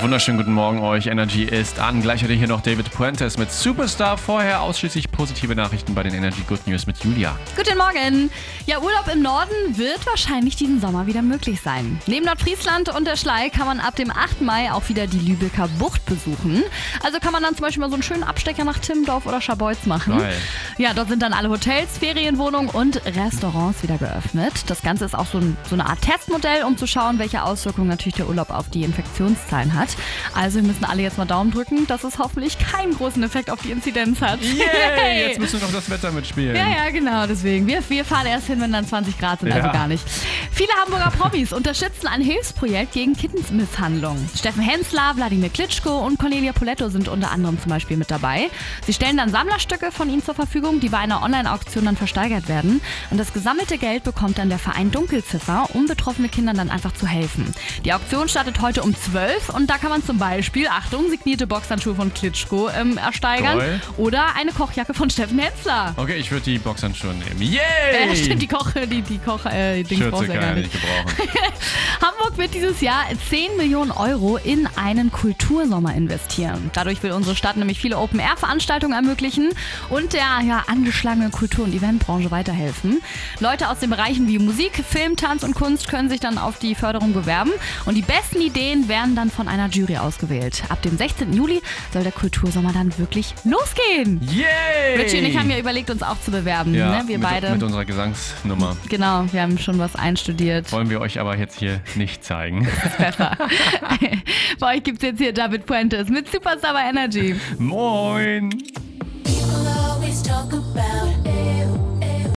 Wunderschönen guten Morgen euch. Energy ist an. Gleich hatte hier noch David Puentes mit Superstar. Vorher ausschließlich positive Nachrichten bei den Energy Good News mit Julia. Guten Morgen. Ja, Urlaub im Norden wird wahrscheinlich diesen Sommer wieder möglich sein. Neben Nordfriesland und der Schlei kann man ab dem 8. Mai auch wieder die Lübecker Bucht besuchen. Also kann man dann zum Beispiel mal so einen schönen Abstecher nach Timmendorf oder Scharbeutz machen. Geil. Ja, dort sind dann alle Hotels, Ferienwohnungen und Restaurants wieder geöffnet. Das Ganze ist auch so, ein, so eine Art Testmodell, um zu schauen, welche Auswirkungen natürlich der Urlaub auf die Infektionszahlen hat. Also wir müssen alle jetzt mal Daumen drücken, dass es hoffentlich keinen großen Effekt auf die Inzidenz hat. Yay! Jetzt müssen wir noch das Wetter mitspielen. Ja, ja, genau, deswegen. Wir, wir fahren erst hin, wenn dann 20 Grad sind, also Ja. gar nicht. Viele Hamburger Promis unterstützen ein Hilfsprojekt gegen Kindesmisshandlung. Steffen Hensler, Wladimir Klitschko und Cornelia Poletto sind unter anderem zum Beispiel mit dabei. Sie stellen dann Sammlerstücke von ihnen zur Verfügung, die bei einer Online-Auktion dann versteigert werden. Und das gesammelte Geld bekommt dann der Verein Dunkelziffer, um betroffene Kindern dann einfach zu helfen. Die Auktion startet heute um 12 und da kann man zum Beispiel, Achtung, signierte Boxhandschuhe von Klitschko ähm, ersteigern Toll. oder eine Kochjacke von Steffen Hensler. Okay, ich würde die Boxhandschuhe nehmen. Yay! Äh, stimmt, die Koch, die, die Koch, äh, Dings Gar ich nicht. nicht. Hamburg wird dieses Jahr 10 Millionen Euro in einen Kultursommer investieren. Dadurch will unsere Stadt nämlich viele Open-Air-Veranstaltungen ermöglichen und der ja, angeschlagenen Kultur- und Eventbranche weiterhelfen. Leute aus den Bereichen wie Musik, Film, Tanz und Kunst können sich dann auf die Förderung bewerben und die besten Ideen werden dann von einer Jury ausgewählt. Ab dem 16. Juli soll der Kultursommer dann wirklich losgehen. Yay! Richie und ich haben ja überlegt, uns auch zu bewerben. ja, ne? Wir mit, beide. mit unserer Gesangsnummer. Genau, wir haben schon was einstudiert. Wollen wir euch aber jetzt hier nicht zeigen. Besser. Bei euch gibt es jetzt hier David Puentes mit Superstar bei Energy. Moin! People always talk about